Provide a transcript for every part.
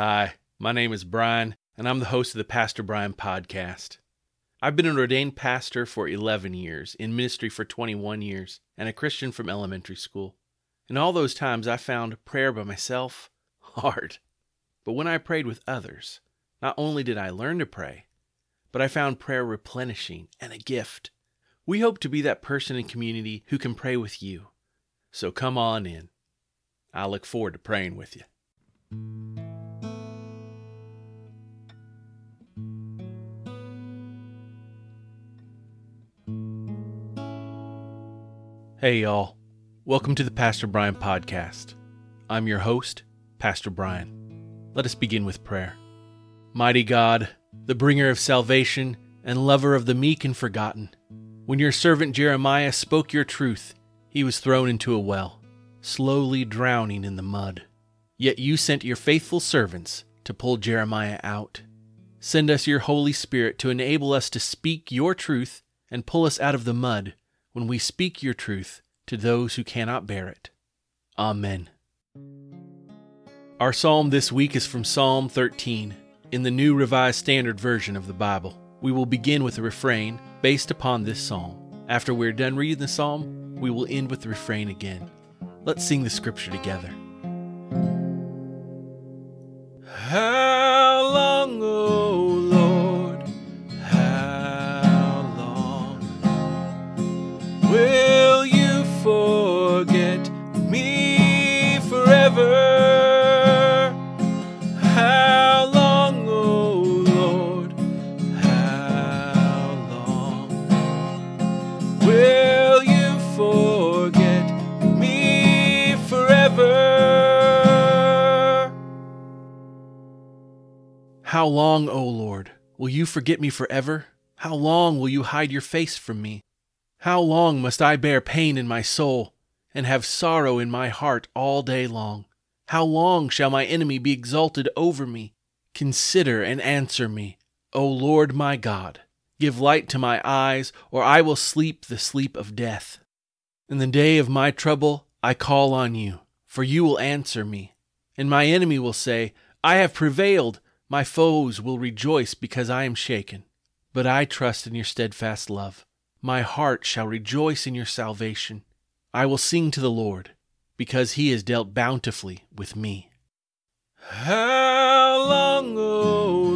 Hi, my name is Brian, and I'm the host of the Pastor Brian podcast. I've been an ordained pastor for 11 years, in ministry for 21 years, and a Christian from elementary school. In all those times, I found prayer by myself hard. But when I prayed with others, not only did I learn to pray, but I found prayer replenishing and a gift. We hope to be that person in community who can pray with you. So come on in. I look forward to praying with you. Hey, y'all. Welcome to the Pastor Brian Podcast. I'm your host, Pastor Brian. Let us begin with prayer. Mighty God, the bringer of salvation and lover of the meek and forgotten, when your servant Jeremiah spoke your truth, he was thrown into a well, slowly drowning in the mud. Yet you sent your faithful servants to pull Jeremiah out. Send us your Holy Spirit to enable us to speak your truth and pull us out of the mud when we speak your truth to those who cannot bear it. Amen. Our psalm this week is from Psalm 13 in the New Revised Standard Version of the Bible. We will begin with a refrain based upon this psalm. After we're done reading the psalm, we will end with the refrain again. Let's sing the scripture together. How How long, O Lord, will you forget me forever? How long will you hide your face from me? How long must I bear pain in my soul and have sorrow in my heart all day long? How long shall my enemy be exalted over me? Consider and answer me, O Lord my God. Give light to my eyes, or I will sleep the sleep of death. In the day of my trouble, I call on you, for you will answer me. And my enemy will say, I have prevailed. My foes will rejoice because I am shaken. But I trust in your steadfast love. My heart shall rejoice in your salvation. I will sing to the Lord, because he has dealt bountifully with me. How long, O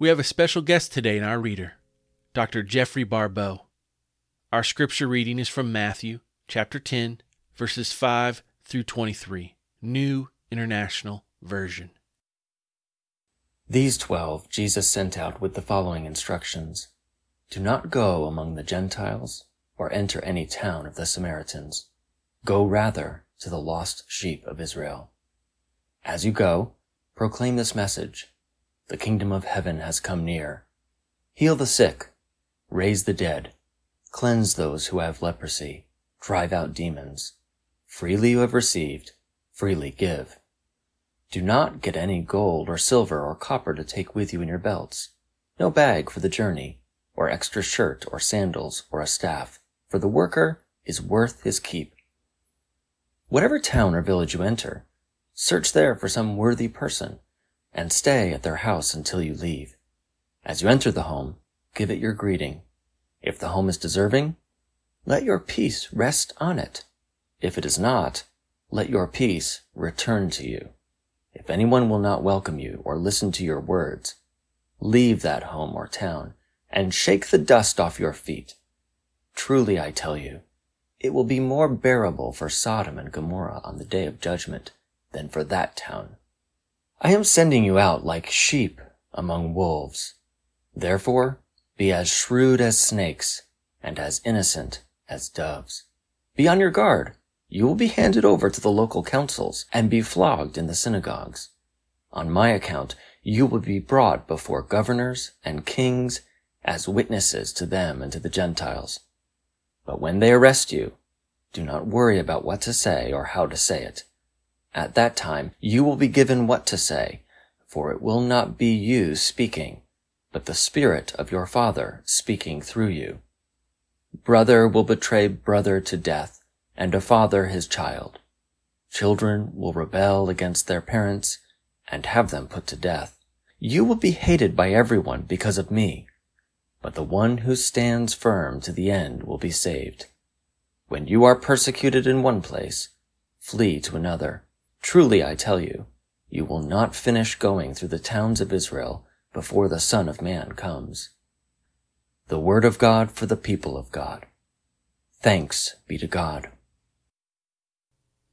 We have a special guest today in our reader, Dr. Jeffrey Barbeau. Our scripture reading is from Matthew chapter 10, verses 5 through 23, New International Version. These twelve Jesus sent out with the following instructions. Do not go among the Gentiles or enter any town of the Samaritans. Go rather to the lost sheep of Israel. As you go, proclaim this message. The kingdom of heaven has come near. Heal the sick, raise the dead, cleanse those who have leprosy, drive out demons. Freely you have received, freely give. Do not get any gold or silver or copper to take with you in your belts, no bag for the journey, or extra shirt or sandals or a staff, for the worker is worth his keep. Whatever town or village you enter, search there for some worthy person, and stay at their house until you leave. As you enter the home, give it your greeting. If the home is deserving, let your peace rest on it. If it is not, let your peace return to you. If anyone will not welcome you or listen to your words, leave that home or town and shake the dust off your feet. Truly I tell you, it will be more bearable for Sodom and Gomorrah on the day of judgment than for that town. I am sending you out like sheep among wolves. Therefore, be as shrewd as snakes and as innocent as doves. Be on your guard. You will be handed over to the local councils and be flogged in the synagogues. On my account, you will be brought before governors and kings as witnesses to them and to the Gentiles. But when they arrest you, do not worry about what to say or how to say it. At that time, you will be given what to say, for it will not be you speaking, but the Spirit of your Father speaking through you. Brother will betray brother to death, and a father his child. Children will rebel against their parents and have them put to death. You will be hated by everyone because of me, but the one who stands firm to the end will be saved. When you are persecuted in one place, flee to another. Truly I tell you, you will not finish going through the towns of Israel before the Son of Man comes. The Word of God for the people of God. Thanks be to God.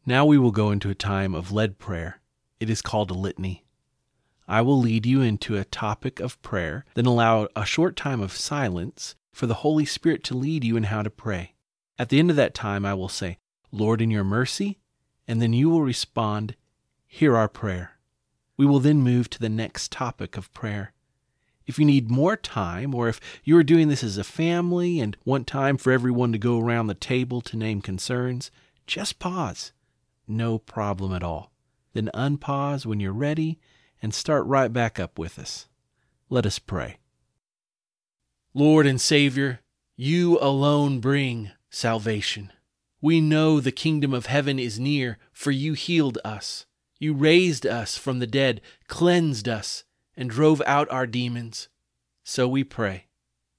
Now we will go into a time of led prayer. It is called a litany. I will lead you into a topic of prayer, then allow a short time of silence for the Holy Spirit to lead you in how to pray. At the end of that time, I will say, Lord, in your mercy, and then you will respond, Hear our prayer. We will then move to the next topic of prayer. If you need more time, or if you are doing this as a family and want time for everyone to go around the table to name concerns, just pause. No problem at all. Then unpause when you're ready and start right back up with us. Let us pray. Lord and Savior, you alone bring salvation. We know the kingdom of heaven is near, for you healed us. You raised us from the dead, cleansed us, and drove out our demons. So we pray,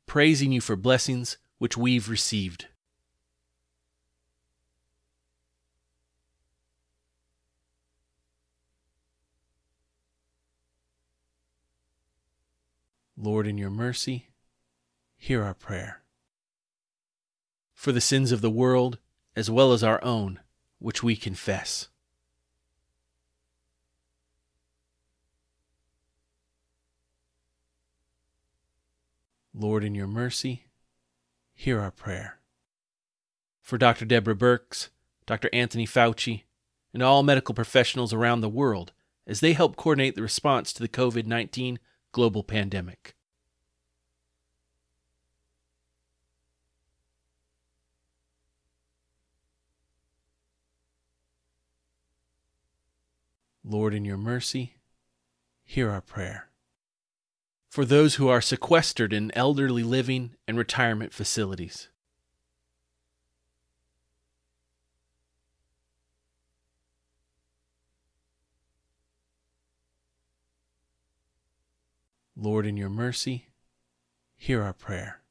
praising you for blessings which we've received. Lord, in your mercy, hear our prayer. For the sins of the world, as well as our own, which we confess. Lord, in your mercy, hear our prayer. For Dr. Deborah Birx, Dr. Anthony Fauci, and all medical professionals around the world as they help coordinate the response to the COVID 19 global pandemic. Lord, in your mercy, hear our prayer. For those who are sequestered in elderly living and retirement facilities. Lord, in your mercy, hear our prayer.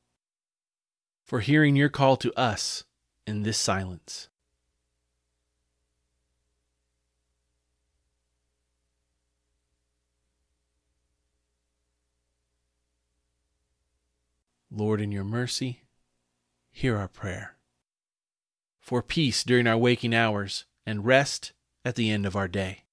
For hearing your call to us in this silence. Lord, in your mercy, hear our prayer. For peace during our waking hours and rest at the end of our day.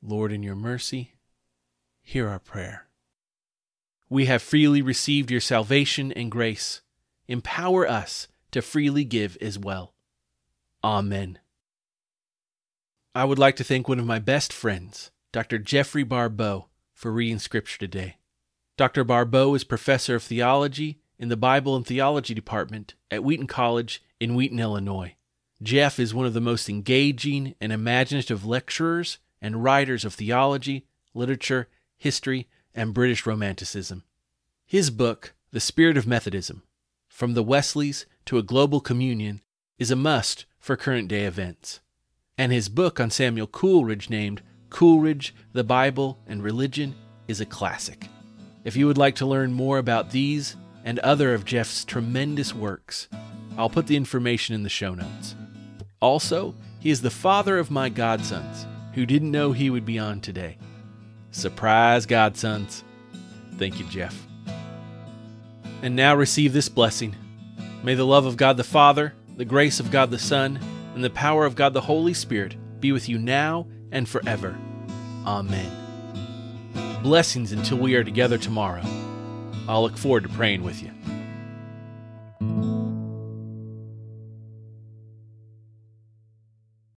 Lord, in your mercy, hear our prayer. We have freely received your salvation and grace. Empower us to freely give as well. Amen. I would like to thank one of my best friends, Dr. Jeffrey Barbeau, for reading Scripture today. Dr. Barbeau is professor of theology in the Bible and Theology Department at Wheaton College in Wheaton, Illinois. Jeff is one of the most engaging and imaginative lecturers and writers of theology, literature, history, and British Romanticism. His book, The Spirit of Methodism From the Wesleys to a Global Communion, is a must for current day events. And his book on Samuel Coleridge, named Coleridge, the Bible, and Religion, is a classic. If you would like to learn more about these and other of Jeff's tremendous works, I'll put the information in the show notes. Also, he is the father of my godsons, who didn't know he would be on today. Surprise, godsons. Thank you, Jeff. And now receive this blessing. May the love of God the Father, the grace of God the Son, and the power of God the Holy Spirit be with you now and forever. Amen. Blessings until we are together tomorrow. I'll look forward to praying with you.